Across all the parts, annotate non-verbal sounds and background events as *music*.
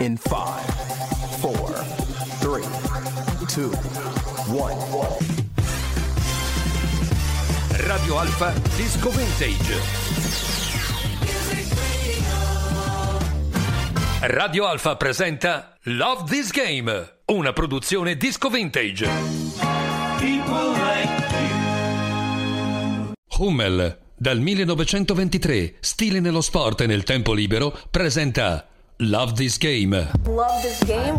in 5, 4, 3, 2, 1. Radio Alfa Disco Vintage. Radio Alfa presenta Love This Game, una produzione disco vintage. Hummel, dal 1923, stile nello sport e nel tempo libero, presenta Love This Game. Love this game.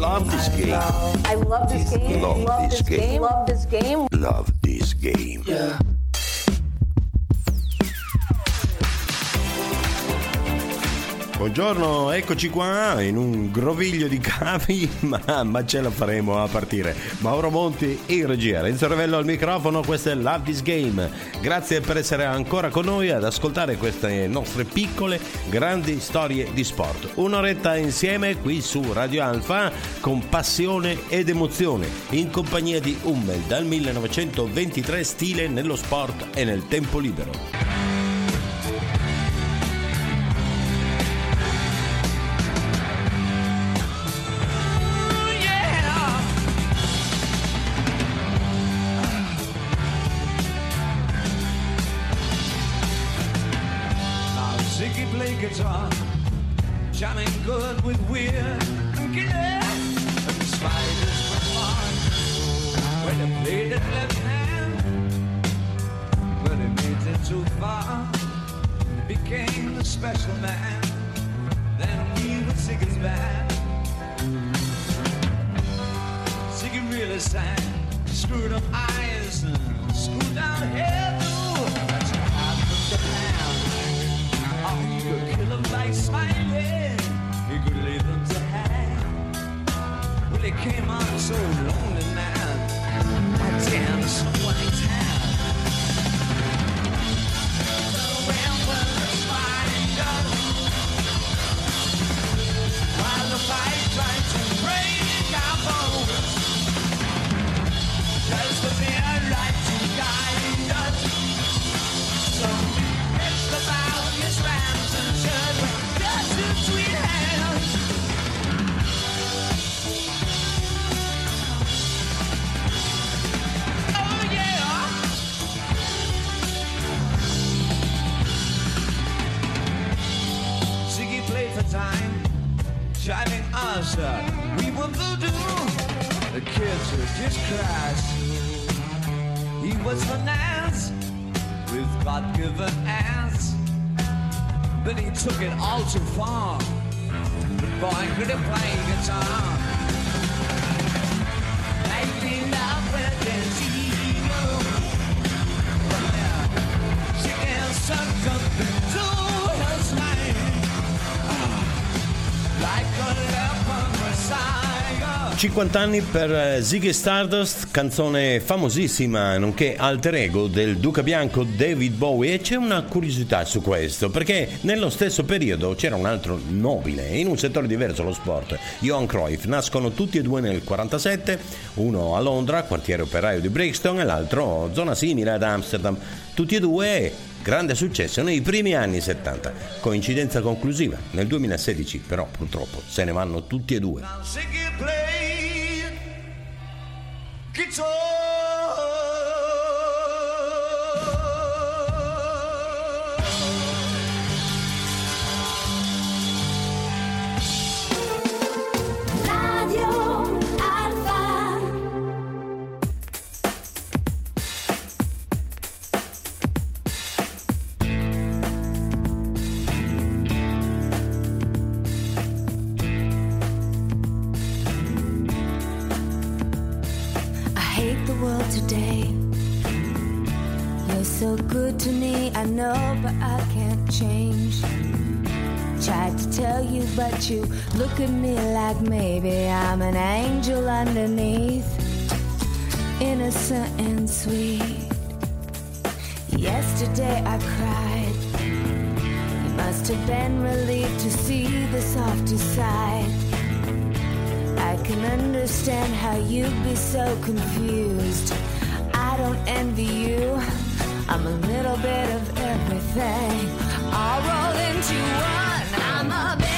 Love this game. I love this game. Love this game. Love this game. Love this game. Buongiorno, eccoci qua in un groviglio di cavi, *laughs* ma, ma ce la faremo a partire. Mauro Monti in regia, Renzo Revello al microfono, questo è Love This Game. Grazie per essere ancora con noi ad ascoltare queste nostre piccole, grandi storie di sport. Un'oretta insieme qui su Radio Alfa con passione ed emozione, in compagnia di Hummel dal 1923 stile nello sport e nel tempo libero. Jamming good with weird and killer. And the spiders were fun when he played it left hand. But he made it too far, became a special man. Then he was Ziggy's band. Ziggy really sang, screwed up eyes and screwed down hairdo. That's what happened to man. Oh, he could kill them by smiling. Could them to hang. Well, came on so. That damn white The kids just crash. He was finance with God-given ass, but he took it all too far. But boy, could he play guitar. Making love with his. She can suck up 50 anni per eh, Ziggy Stardust, canzone famosissima, nonché alter ego del Duca Bianco David Bowie. E c'è una curiosità su questo, perché nello stesso periodo c'era un altro nobile, in un settore diverso lo sport, Johan Cruyff. Nascono tutti e due nel 47, uno a Londra, quartiere operaio di Brixton, e l'altro zona simile ad Amsterdam. Tutti e due grande successo nei primi anni 70. Coincidenza conclusiva, nel 2016 però purtroppo se ne vanno tutti e due. You, you look at me like maybe I'm an angel underneath, innocent and sweet. Yesterday I cried. You must have been relieved to see the softer side. I can understand how you'd be so confused. I don't envy you. I'm a little bit of everything. All rolled into one. I'm a bitch.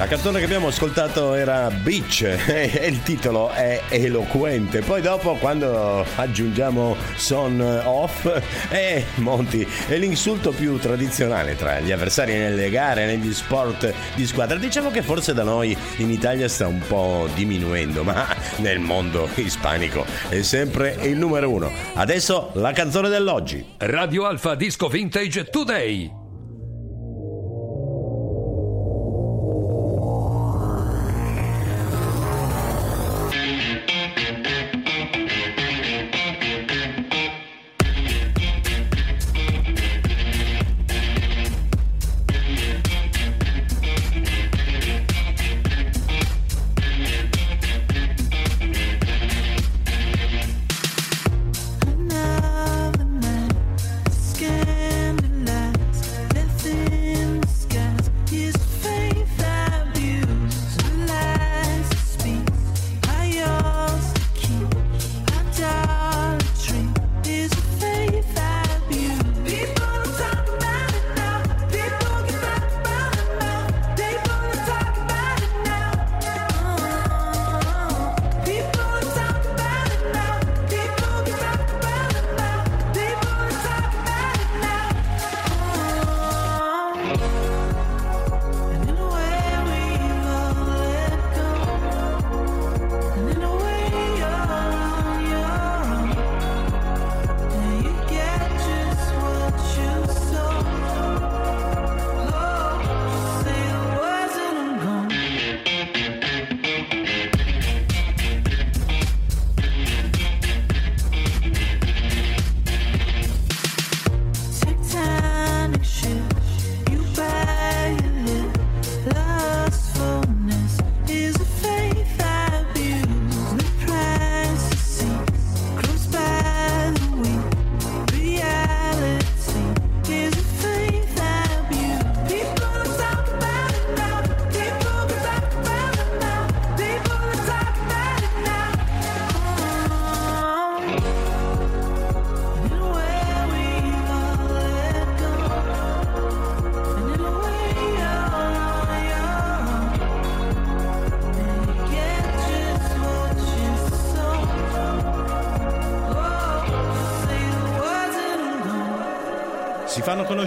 La canzone che abbiamo ascoltato era Beach *laughs* e il titolo è eloquente. Poi dopo quando aggiungiamo son off *laughs* e Monti è l'insulto più tradizionale tra gli avversari nelle gare, negli sport di squadra. Diciamo che forse da noi in Italia sta un po' diminuendo, ma *laughs* nel mondo ispanico è sempre il numero uno. Adesso la canzone dell'oggi. Radio Alfa Disco Vintage Today.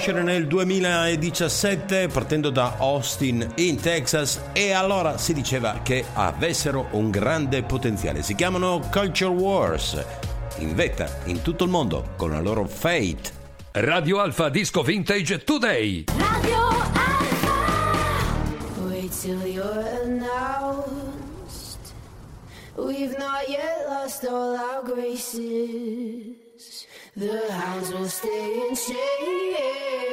Conoscere nel 2017 partendo da Austin in Texas e allora si diceva che avessero un grande potenziale. Si chiamano Culture Wars. In vetta in tutto il mondo con la loro Fate. Radio Alfa Disco Vintage Today. Radio Alpha. Wait till you're announced. We've not all our graces. The hounds will stay in chains.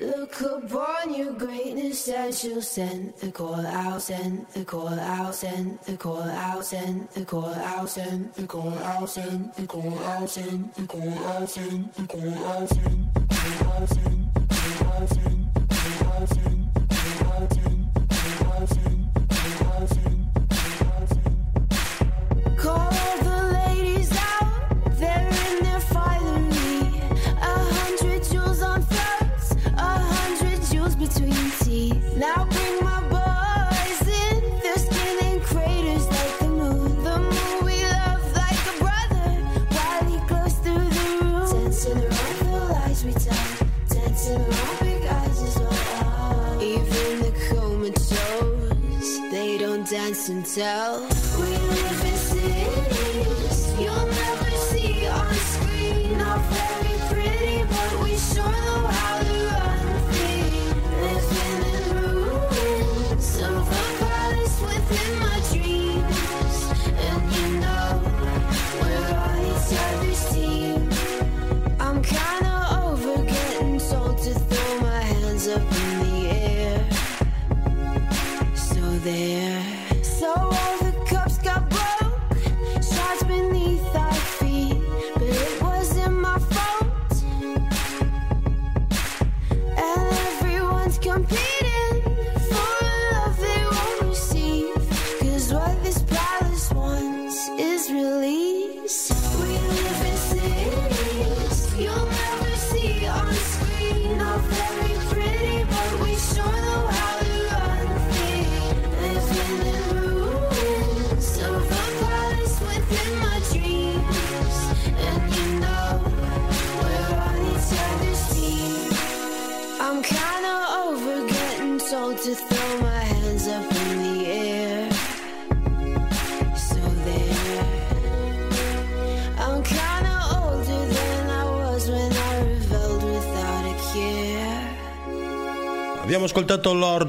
Look upon your greatness and she'll send the call out, send the call out, send the call out, send the call out, send the call out, send the call out, send the call out, send the call out, send the call out, send the call and tell.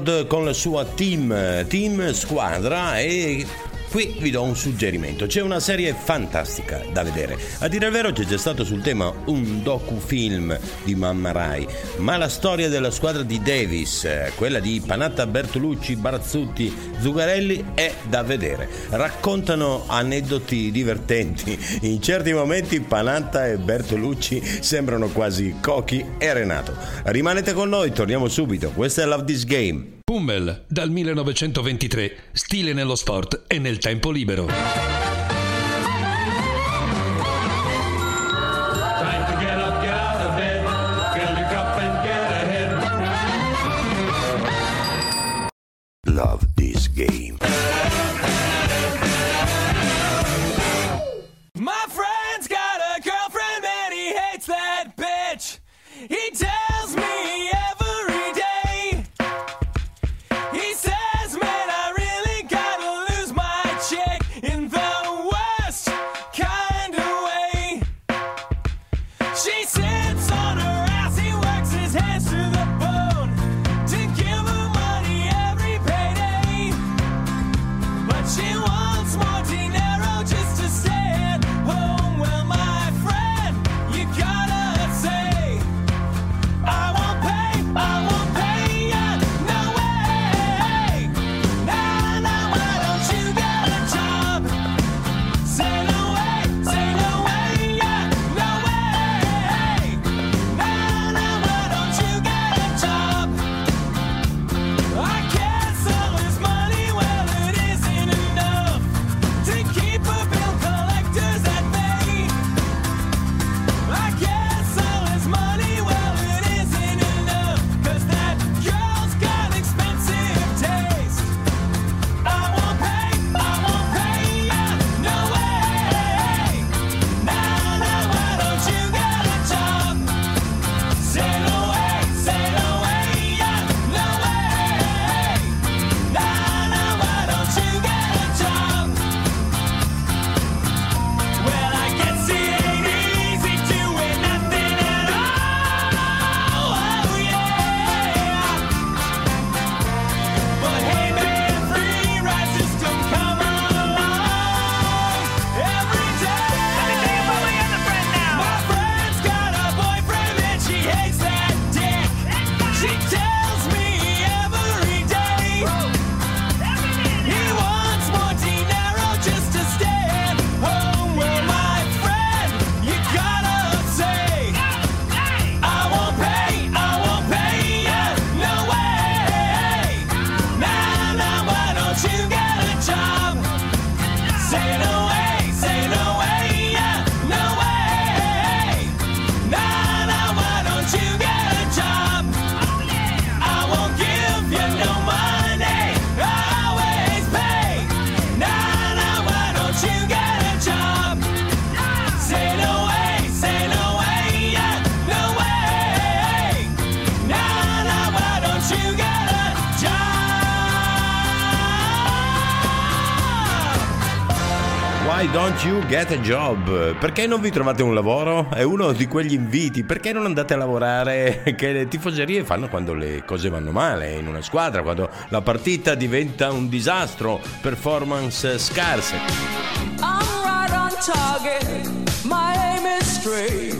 Ford con la sua team, team squadra e Qui vi do un suggerimento, c'è una serie fantastica da vedere. A dire il vero c'è già stato sul tema un docufilm di Mamma Rai, ma la storia della squadra di Davis, eh, quella di Panatta Bertolucci, Barazzutti, Zugarelli, è da vedere. Raccontano aneddoti divertenti, in certi momenti Panatta e Bertolucci sembrano quasi Cochi e Renato. Rimanete con noi, torniamo subito, questa è Love This Game. Hummel, dal 1923, stile nello sport e nel tempo libero. Get a job. Perché non vi trovate un lavoro? È uno di quegli inviti. Perché non andate a lavorare *laughs* che le tifoserie fanno quando le cose vanno male in una squadra, quando la partita diventa un disastro, performance scarse. I'm right on target. My aim is straight.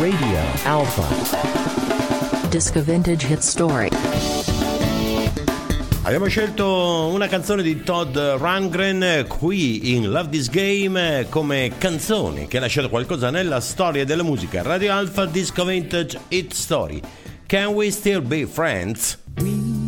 Radio Alpha. Disco Vintage Hit Story. Abbiamo scelto una canzone di Todd Rangren qui in Love This Game come canzone che ha lasciato qualcosa nella storia della musica. Radio Alpha Disco Vintage Hit Story. Can we still be friends? We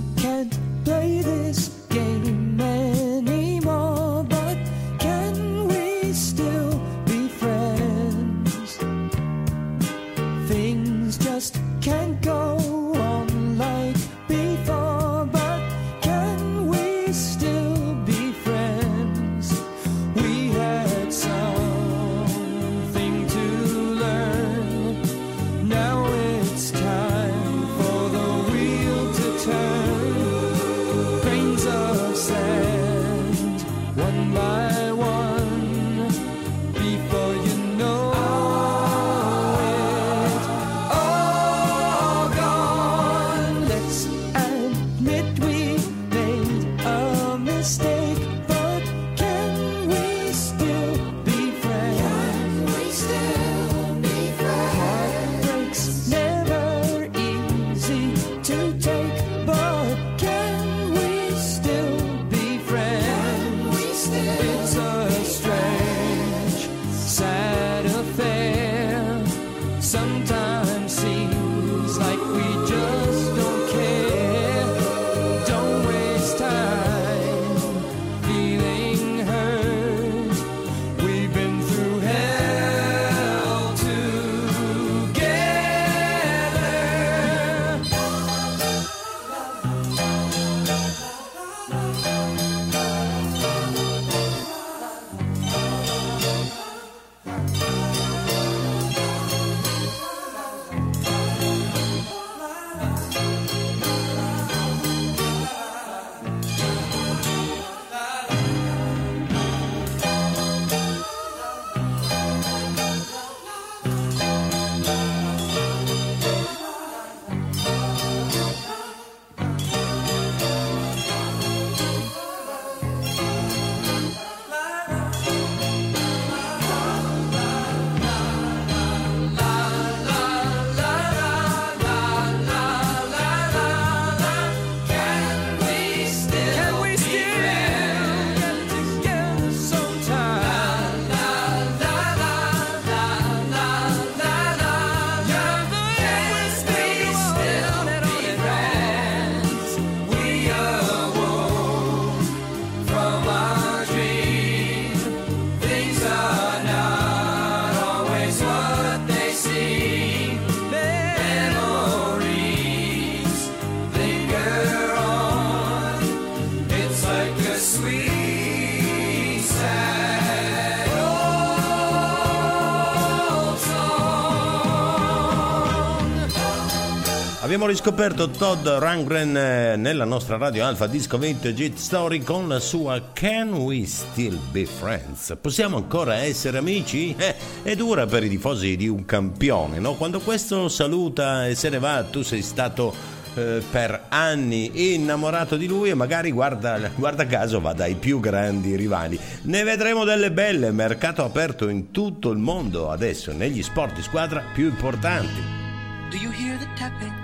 Abbiamo riscoperto Todd Rangren eh, nella nostra radio Alfa Disco Vintage Hit Story con la sua Can We Still Be Friends? Possiamo ancora essere amici? Eh, è dura per i tifosi di un campione, no? Quando questo saluta e se ne va, tu sei stato eh, per anni innamorato di lui e magari guarda, guarda caso va dai più grandi rivali. Ne vedremo delle belle, mercato aperto in tutto il mondo adesso negli sport di squadra più importanti. Do you hear the tapping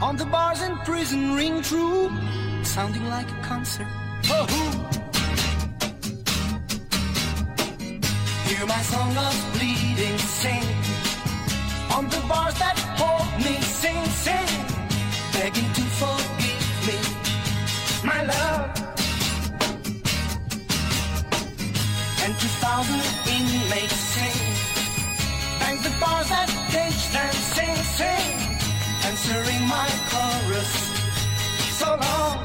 on the bars and prison ring true, sounding like a concert? For who? Hear my song of bleeding sing on the bars that hold me, sing, sing, begging to forgive me, my love. And two thousand inmates sing. Bang the bars that cage and sing, sing, answering my chorus. So long.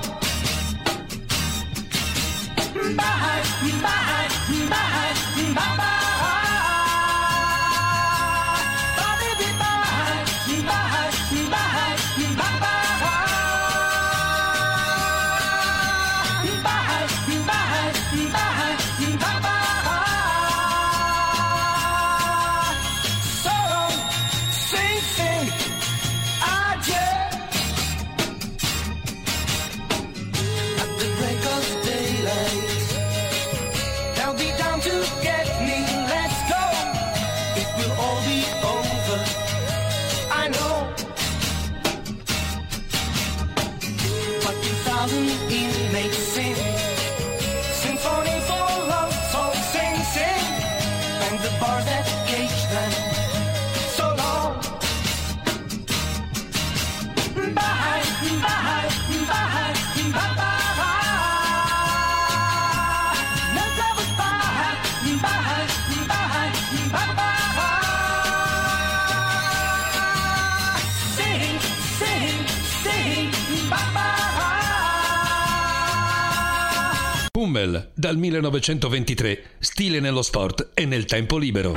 Dal 1923, stile nello sport e nel tempo libero.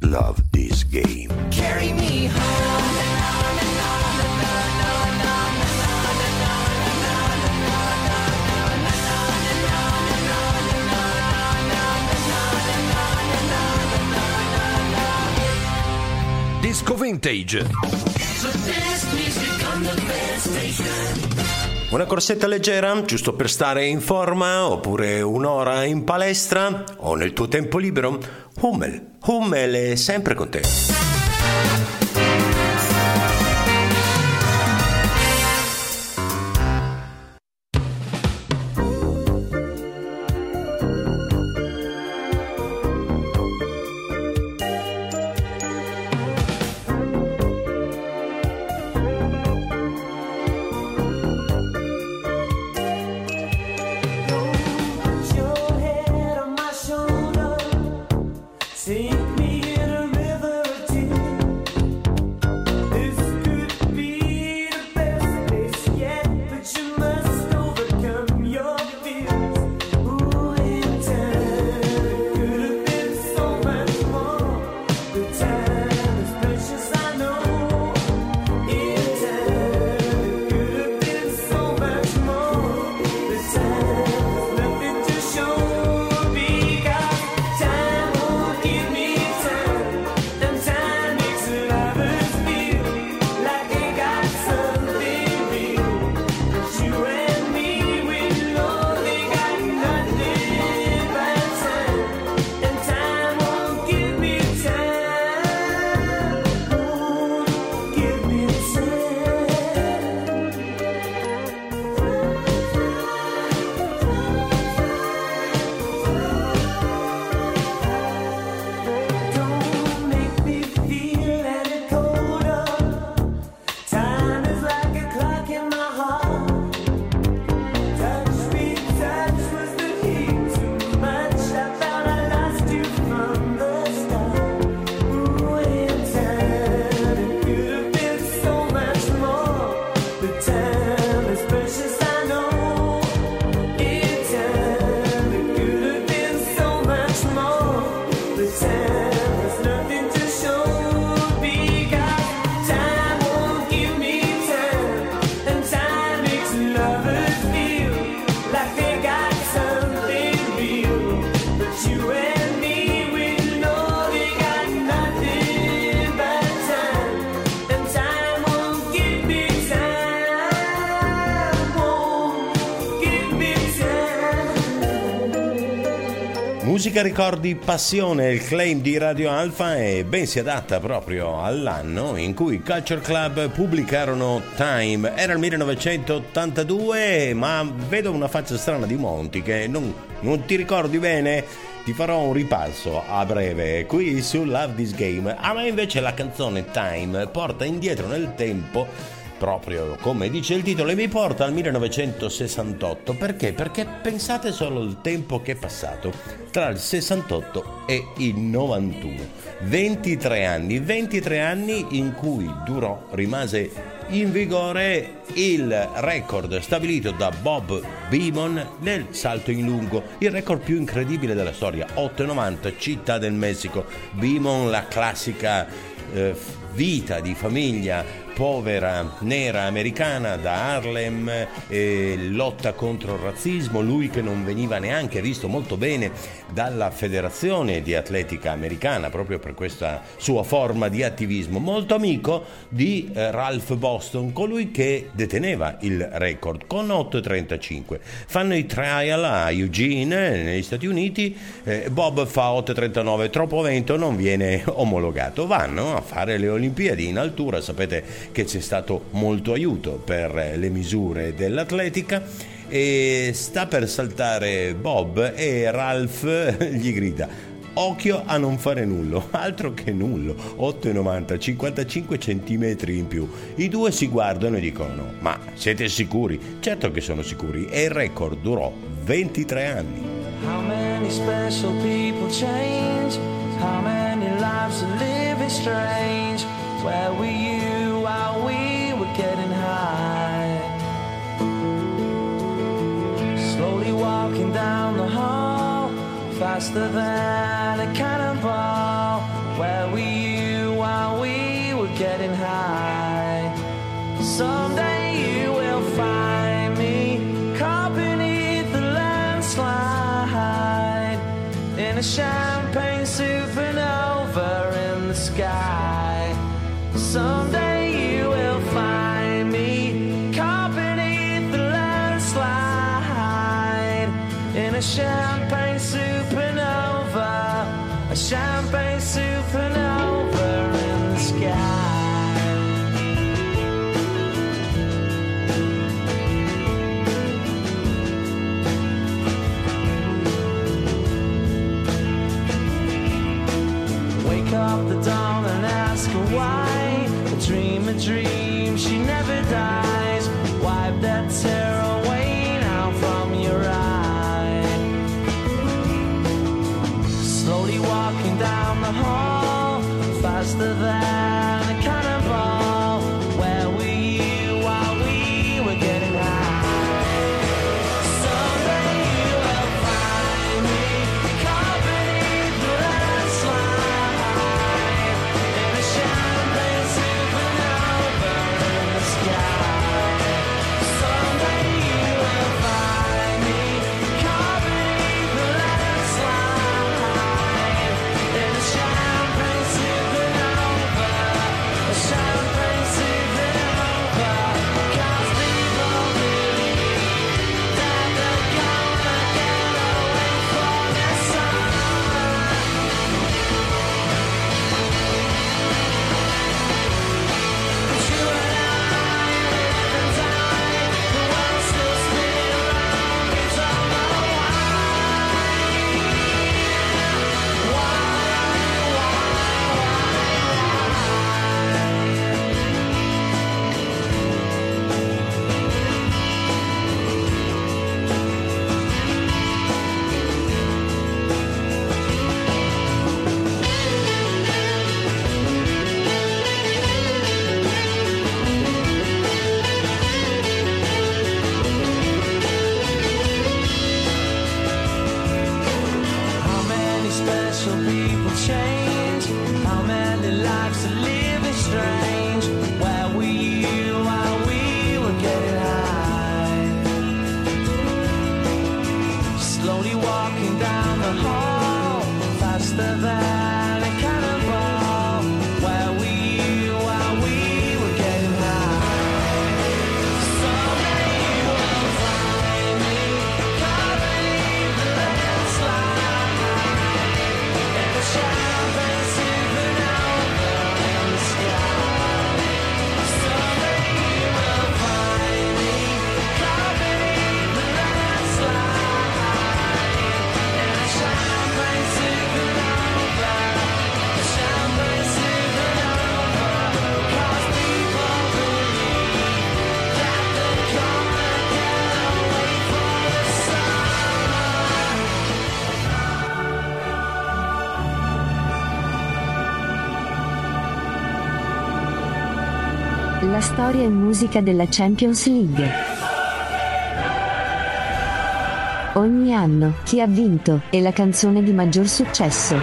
Love this game. Carry me home. Vintage. Una corsetta leggera, giusto per stare in forma, oppure un'ora in palestra o nel tuo tempo libero? Hummel, Hummel è sempre con te. Musica ricordi passione, il claim di Radio Alfa e ben si adatta proprio all'anno in cui i Culture Club pubblicarono Time. Era il 1982, ma vedo una faccia strana di Monti che non, non ti ricordi bene? Ti farò un ripasso a breve qui su Love This Game. A me invece la canzone Time porta indietro nel tempo proprio come dice il titolo, e mi porta al 1968. Perché? Perché pensate solo al tempo che è passato tra il 68 e il 91. 23 anni, 23 anni in cui durò, rimase in vigore il record stabilito da Bob Beamon nel salto in lungo, il record più incredibile della storia, 8,90 Città del Messico. Beamon, la classica eh, vita di famiglia povera nera americana da Harlem, eh, lotta contro il razzismo, lui che non veniva neanche visto molto bene dalla federazione di atletica americana proprio per questa sua forma di attivismo, molto amico di eh, Ralph Boston, colui che deteneva il record con 8.35. Fanno i trial a Eugene negli Stati Uniti, eh, Bob fa 8.39, troppo vento non viene *laughs* omologato, vanno a fare le Olimpiadi in altura, sapete che c'è stato molto aiuto per le misure dell'atletica e sta per saltare Bob e Ralph *laughs* gli grida Occhio a non fare nullo, *laughs* altro che nullo, 8,90, 55 centimetri in più. I due si guardano e dicono, ma siete sicuri? Certo che sono sicuri, e il record durò 23 anni. How many special people change? How many lives are living strange? Where were you faster than a cannonball. Where were you while we were getting high? Someday you will find me caught beneath the landslide in a champagne dream, storia e musica della Champions League. Ogni anno, chi ha vinto, e la canzone di maggior successo.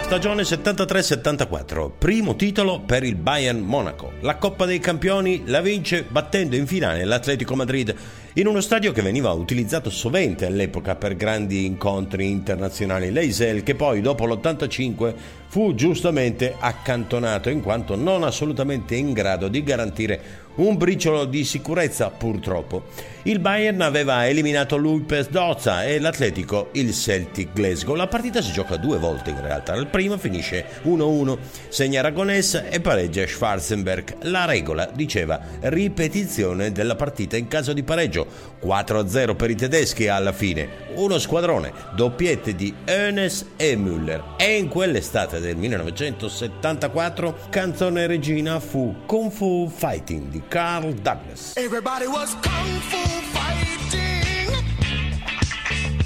Stagione 73-74, primo titolo per il Bayern Monaco. La Coppa dei Campioni la vince battendo in finale l'Atletico Madrid in uno stadio che veniva utilizzato sovente all'epoca per grandi incontri internazionali. L'Eisel che poi dopo l'85 fu giustamente accantonato in quanto non assolutamente in grado di garantire un briciolo di sicurezza purtroppo. Il Bayern aveva eliminato l'Ulpes Dozza e l'Atletico il Celtic Glasgow. La partita si gioca due volte in realtà. Il primo finisce 1-1, segna Aragonès e pareggia Schwarzenberg. La regola diceva ripetizione della partita in caso di pareggio. 4-0 per i tedeschi alla fine. Uno squadrone, doppiette di Earnest e Müller. E in quell'estate del 1974, canzone regina fu Kung Fu Fighting di Carl Douglas. Everybody was kung fu fighting.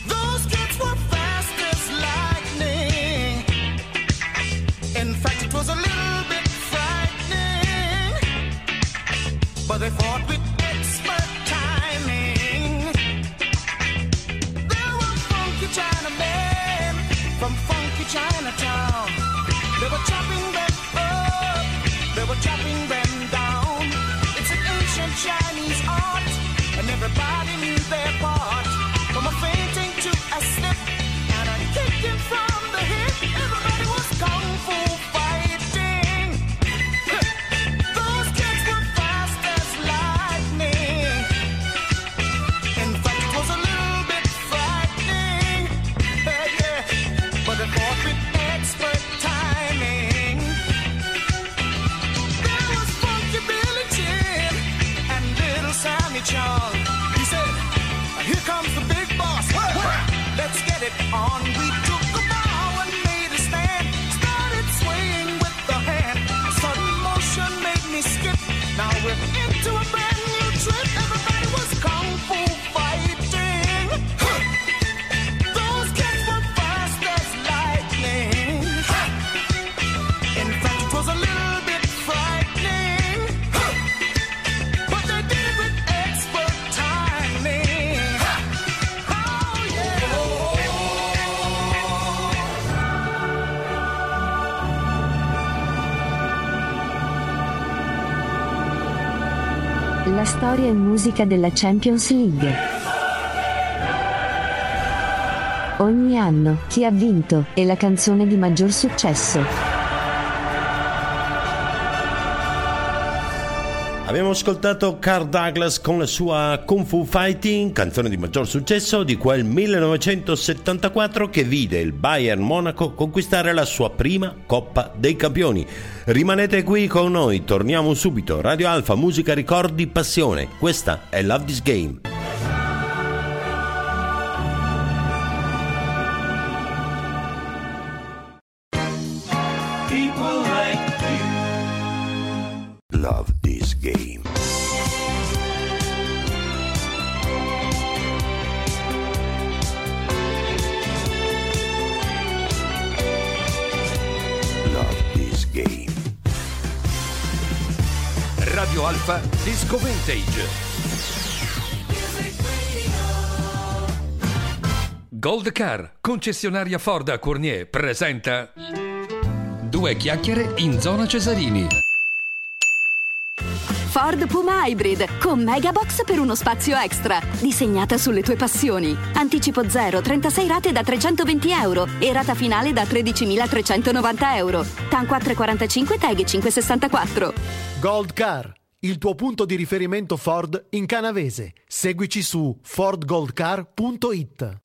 Those kids were fast as lightning. In fact, it was a little bit frightening. But they fought everybody knew their part. From a fainting to a slip, and a from the hip. Everybody was kung fu fighting. *laughs* Those kids were fast as lightning. Was a little bit frightening. Yeah, yeah. But they fought with expert timing. There was Funky Billy and Little Sammy Chung. It on." We e musica della Champions League. Ogni anno, chi ha vinto, e la canzone di maggior successo. Abbiamo ascoltato Carl Douglas con la sua Kung Fu Fighting, canzone di maggior successo di quel 1974 che vide il Bayern Monaco conquistare la sua prima Coppa dei Campioni. Rimanete qui con noi, torniamo subito. Radio Alfa, musica, ricordi, passione. Questa è Love This Game. Love this game. Love this game. Radio Alfa Disco Vintage. Gold Car, concessionaria Ford a Cournier, presenta Due chiacchiere in zona Cesarini. Ford Puma Hybrid con Megabox per uno spazio extra. Disegnata sulle tue passioni. Anticipo 0, 36 rate da 320 euro e rata finale da 13.390 euro. TAN 445 TAG 564. Gold Car, il tuo punto di riferimento Ford in canavese. Seguici su fordgoldcar.it.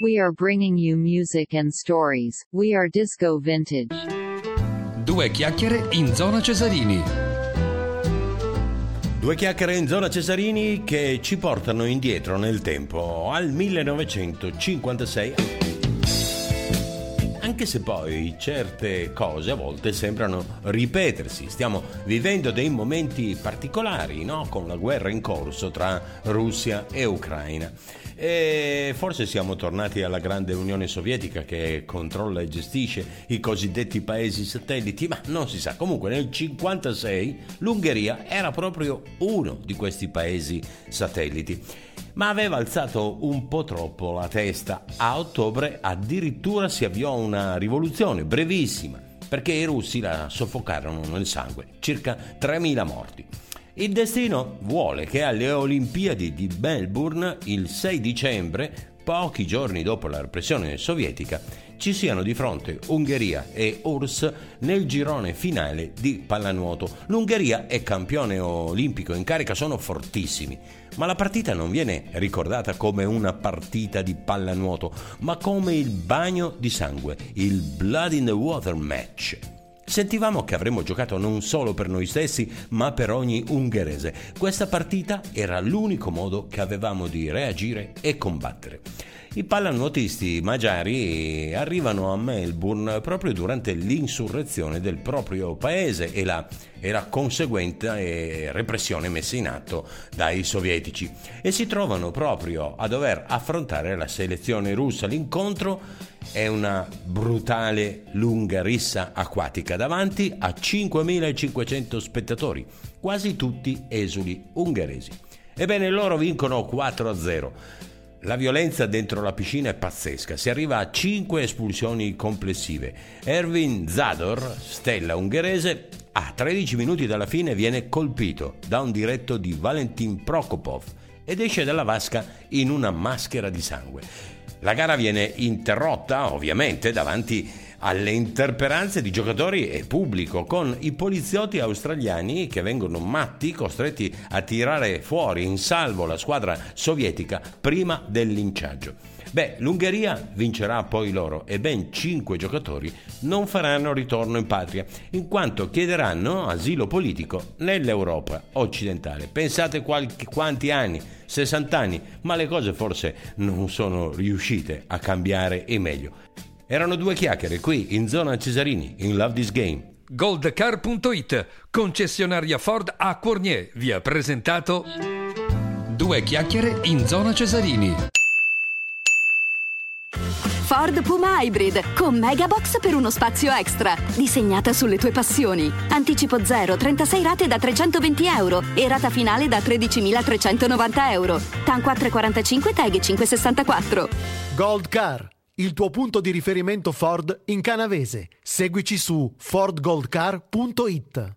We are bringing you music and stories. We are Disco Vintage. Due chiacchiere in zona Cesarini. Due chiacchiere in zona Cesarini che ci portano indietro nel tempo al 1956. Anche se poi certe cose a volte sembrano ripetersi, stiamo vivendo dei momenti particolari, no? con la guerra in corso tra Russia e Ucraina. E forse siamo tornati alla grande Unione Sovietica che controlla e gestisce i cosiddetti paesi satelliti, ma non si sa. Comunque nel 1956 l'Ungheria era proprio uno di questi paesi satelliti, ma aveva alzato un po' troppo la testa. A ottobre addirittura si avviò una rivoluzione brevissima perché i russi la soffocarono nel sangue, circa 3.000 morti. Il destino vuole che alle Olimpiadi di Melbourne il 6 dicembre, pochi giorni dopo la repressione sovietica, ci siano di fronte Ungheria e URSS nel girone finale di pallanuoto. L'Ungheria è campione olimpico in carica, sono fortissimi, ma la partita non viene ricordata come una partita di pallanuoto, ma come il bagno di sangue, il Blood in the Water match. Sentivamo che avremmo giocato non solo per noi stessi, ma per ogni ungherese. Questa partita era l'unico modo che avevamo di reagire e combattere. I pallanuotisti magiari arrivano a Melbourne proprio durante l'insurrezione del proprio paese e la, e la conseguente repressione messa in atto dai sovietici e si trovano proprio a dover affrontare la selezione russa. L'incontro è una brutale lunga rissa acquatica davanti a 5.500 spettatori, quasi tutti esuli ungheresi. Ebbene, loro vincono 4-0. La violenza dentro la piscina è pazzesca, si arriva a 5 espulsioni complessive. Erwin Zador, stella ungherese, a 13 minuti dalla fine viene colpito da un diretto di Valentin Prokopov ed esce dalla vasca in una maschera di sangue. La gara viene interrotta, ovviamente, davanti alle interperanze di giocatori e pubblico, con i poliziotti australiani che vengono matti, costretti a tirare fuori in salvo la squadra sovietica prima del linciaggio. Beh, l'Ungheria vincerà poi loro e ben cinque giocatori non faranno ritorno in patria, in quanto chiederanno asilo politico nell'Europa occidentale. Pensate qualche, quanti anni, 60 anni, ma le cose forse non sono riuscite a cambiare in meglio. Erano due chiacchiere qui in zona Cesarini, in Love This Game. Goldcar.it, concessionaria Ford a Cornier, vi ha presentato Due chiacchiere in zona Cesarini. Ford Puma Hybrid con Megabox per uno spazio extra. Disegnata sulle tue passioni. Anticipo 0, 36 rate da 320 euro e rata finale da 13.390 euro. TAN 445 TAG 564. Gold Car, il tuo punto di riferimento Ford in canavese. Seguici su fordgoldcar.it.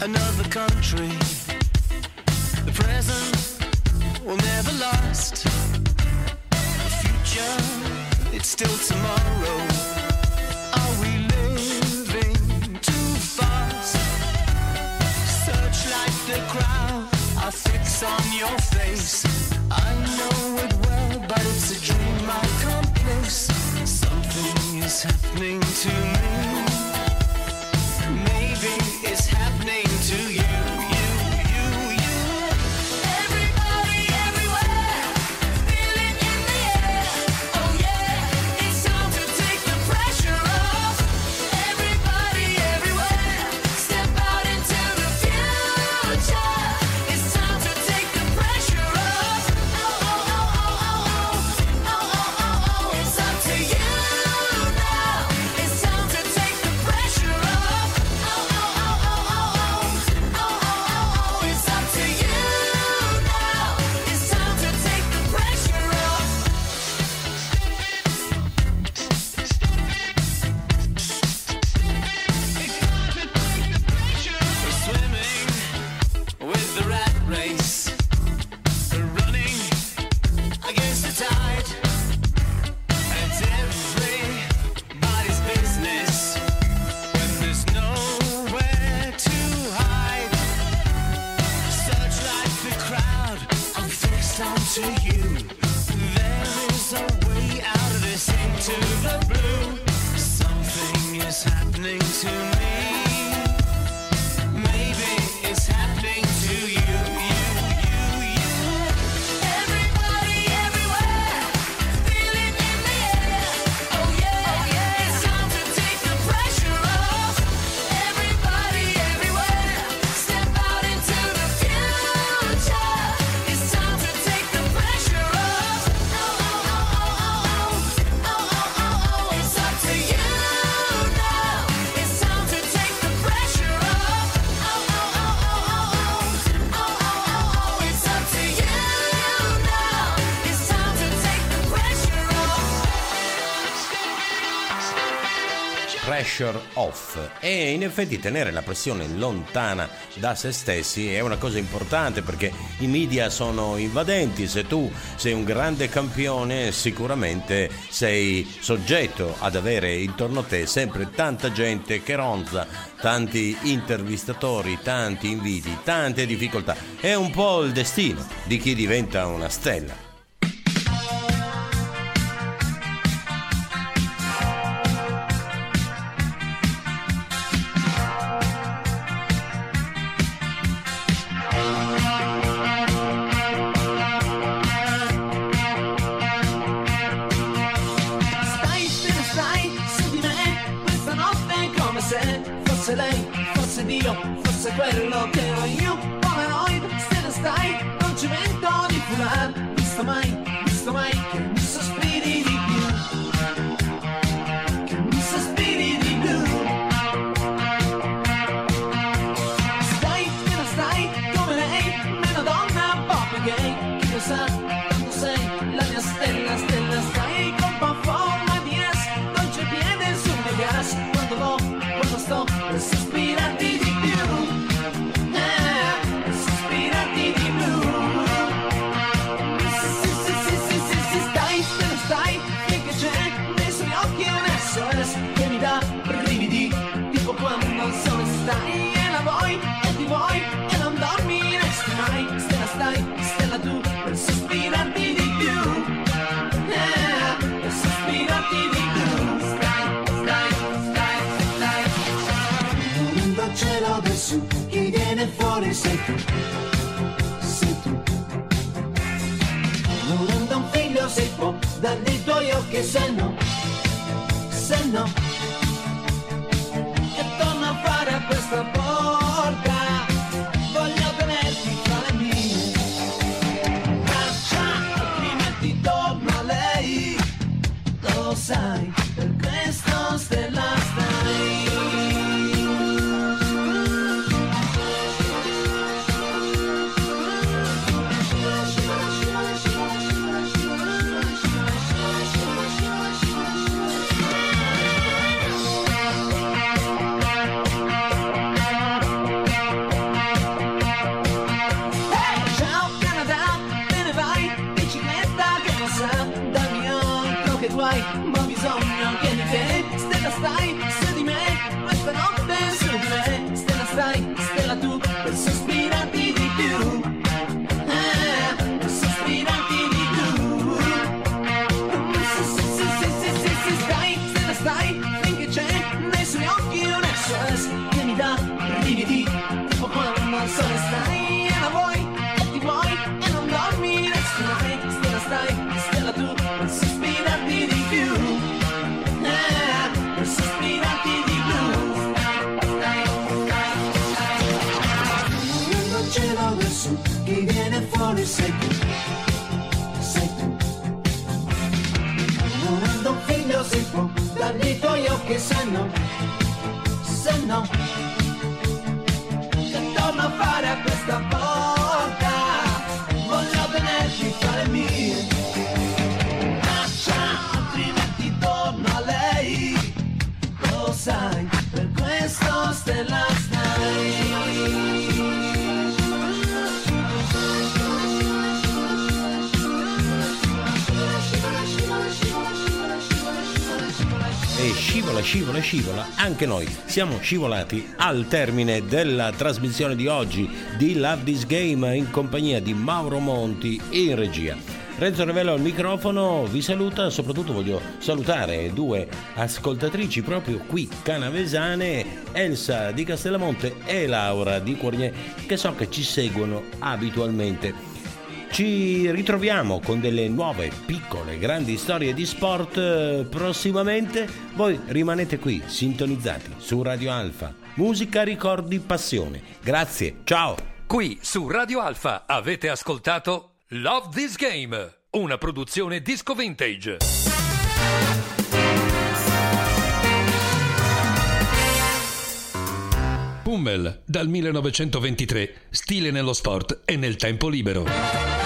Another country. Present will never last. The future, it's still tomorrow. Are we living too fast? Search like the crowd, I fix on your face. I know it well, but it's a dream I can't place. Something is happening to me. Off e in effetti tenere la pressione lontana da se stessi è una cosa importante perché i media sono invadenti, se tu sei un grande campione sicuramente sei soggetto ad avere intorno a te sempre tanta gente che ronza, tanti intervistatori, tanti inviti, tante difficoltà. È un po' il destino di chi diventa una stella. Fuori sei tu Sei tu Volendo un figlio si può Dagli tuoi occhi se no questa porta, voglio tenerti fra le mie. Braccia, altrimenti torno a lei, lo sai, per questo stella scivola, scivola, scivola, anche noi siamo scivolati al termine della trasmissione di oggi di Love This Game in compagnia di Mauro Monti in regia. Renzo Revello al microfono vi saluta, soprattutto voglio salutare due ascoltatrici proprio qui canavesane, Elsa di Castellamonte e Laura di Cornier, che so che ci seguono abitualmente. Ci ritroviamo con delle nuove, piccole, grandi storie di sport eh, prossimamente. Voi rimanete qui, sintonizzati su Radio Alfa. Musica, ricordi, passione. Grazie, ciao! Qui su Radio Alfa avete ascoltato Love This Game, una produzione disco vintage. Pummel, dal 1923, stile nello sport e nel tempo libero.